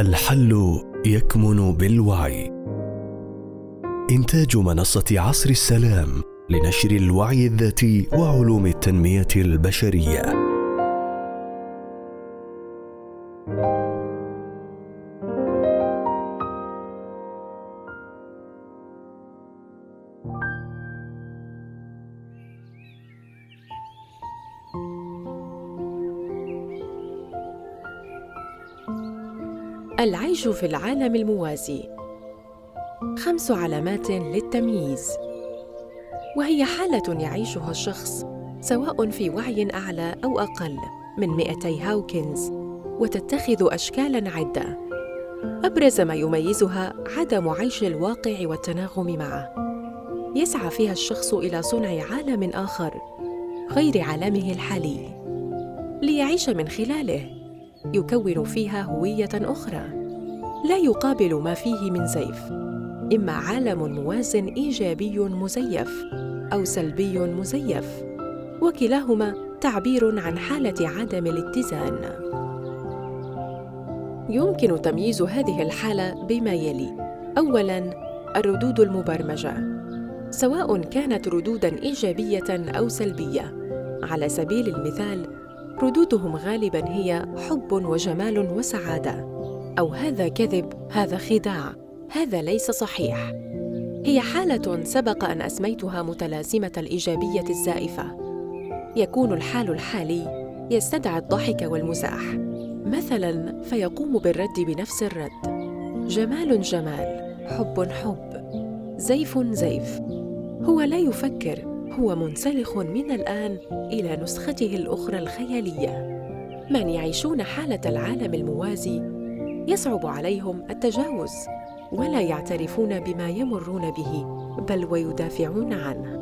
الحل يكمن بالوعي. إنتاج منصة عصر السلام لنشر الوعي الذاتي وعلوم التنمية البشرية. العيش في العالم الموازي. خمس علامات للتمييز. وهي حالة يعيشها الشخص سواء في وعي أعلى أو أقل من 200 هاوكنز وتتخذ أشكالاً عدة. أبرز ما يميزها عدم عيش الواقع والتناغم معه. يسعى فيها الشخص إلى صنع عالم آخر غير عالمه الحالي. ليعيش من خلاله. يكون فيها هوية أخرى. لا يقابل ما فيه من زيف إما عالم موازن إيجابي مزيف أو سلبي مزيف وكلاهما تعبير عن حالة عدم الاتزان. يمكن تمييز هذه الحالة بما يلي. اولا الردود المبرمجة سواء كانت ردودا إيجابية أو سلبية. على سبيل المثال ردودهم غالبا هي حب وجمال وسعادة. أو هذا كذب هذا خداع هذا ليس صحيح. هي حالة سبق أن أسميتها متلازمة الإيجابية الزائفة. يكون الحال الحالي يستدعي الضحك والمزاح. مثلا فيقوم بالرد بنفس الرد. جمال جمال حب حب زيف زيف. هو لا يفكر هو منسلخ من الآن إلى نسخته الأخرى الخيالية. من يعيشون حالة العالم الموازي يصعب عليهم التجاوز ولا يعترفون بما يمرون به بل ويدافعون عنه.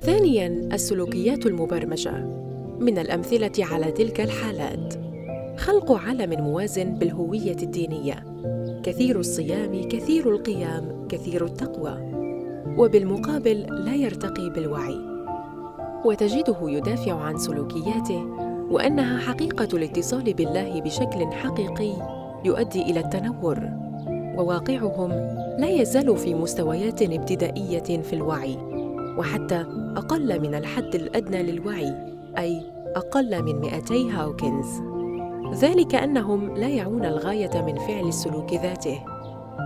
ثانياً السلوكيات المبرمجة من الأمثلة على تلك الحالات خلق عالم موازن بالهوية الدينية كثير الصيام كثير القيام كثير التقوى وبالمقابل لا يرتقي بالوعي. وتجده يدافع عن سلوكياته وأنها حقيقة الاتصال بالله بشكل حقيقي يؤدي إلى التنور. وواقعهم لا يزال في مستويات ابتدائية في الوعي وحتى أقل من الحد الأدنى للوعي أي أقل من 200 هاوكنز. ذلك أنهم لا يعون الغاية من فعل السلوك ذاته.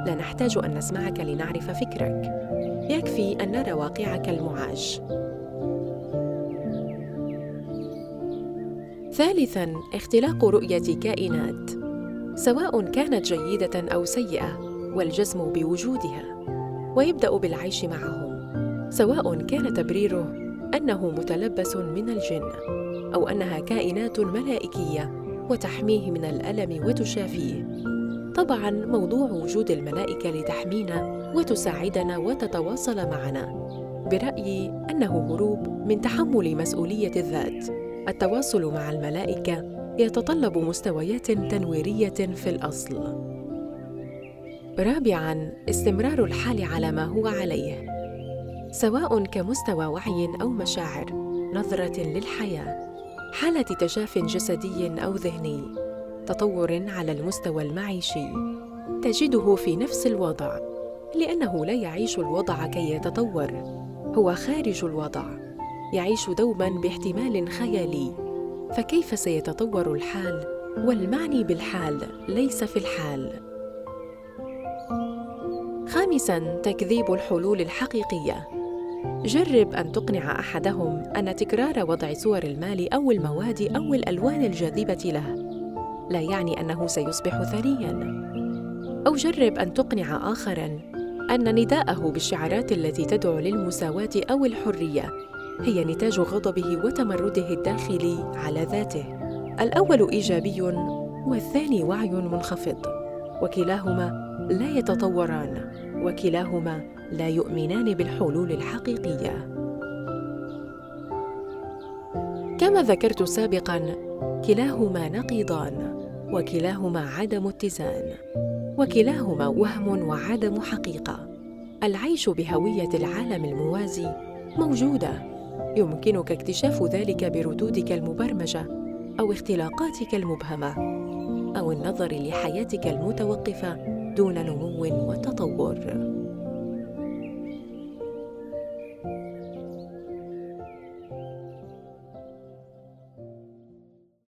لا نحتاج أن نسمعك لنعرف فكرك. يكفي أن نرى واقعك المعاش. ثالثاً اختلاق رؤية كائنات. سواء كانت جيدة أو سيئة والجزم بوجودها ويبدأ بالعيش معهم. سواء كان تبريره أنه متلبس من الجن أو أنها كائنات ملائكية وتحميه من الألم وتشافيه. طبعا موضوع وجود الملائكة لتحمينا وتساعدنا وتتواصل معنا. برأيي أنه هروب من تحمل مسؤولية الذات. التواصل مع الملائكة يتطلب مستويات تنويرية في الأصل. رابعا استمرار الحال على ما هو عليه. سواء كمستوى وعي أو مشاعر نظرة للحياة حالة تجاف جسدي أو ذهني تطور على المستوى المعيشي تجده في نفس الوضع. لأنه لا يعيش الوضع كي يتطور. هو خارج الوضع. يعيش دوما باحتمال خيالي. فكيف سيتطور الحال؟ والمعني بالحال ليس في الحال. خامسا تكذيب الحلول الحقيقية. جرب أن تقنع أحدهم أن تكرار وضع صور المال أو المواد أو الألوان الجاذبة له. لا يعني أنه سيصبح ثريا أو جرب أن تقنع اخرا. أن نداءه بالشعارات التي تدعو للمساواة أو الحرية هي نتاج غضبه وتمرده الداخلي على ذاته. الأول إيجابي والثاني وعي منخفض. وكلاهما لا يتطوران وكلاهما لا يؤمنان بالحلول الحقيقية. كما ذكرت سابقا كلاهما نقيضان وكلاهما عدم اتزان. وكلاهما وهم وعدم حقيقة. العيش بهوية العالم الموازي موجودة. يمكنك اكتشاف ذلك بردودك المبرمجة أو اختلاقاتك المبهمة أو النظر لحياتك المتوقفة دون نمو وتطور.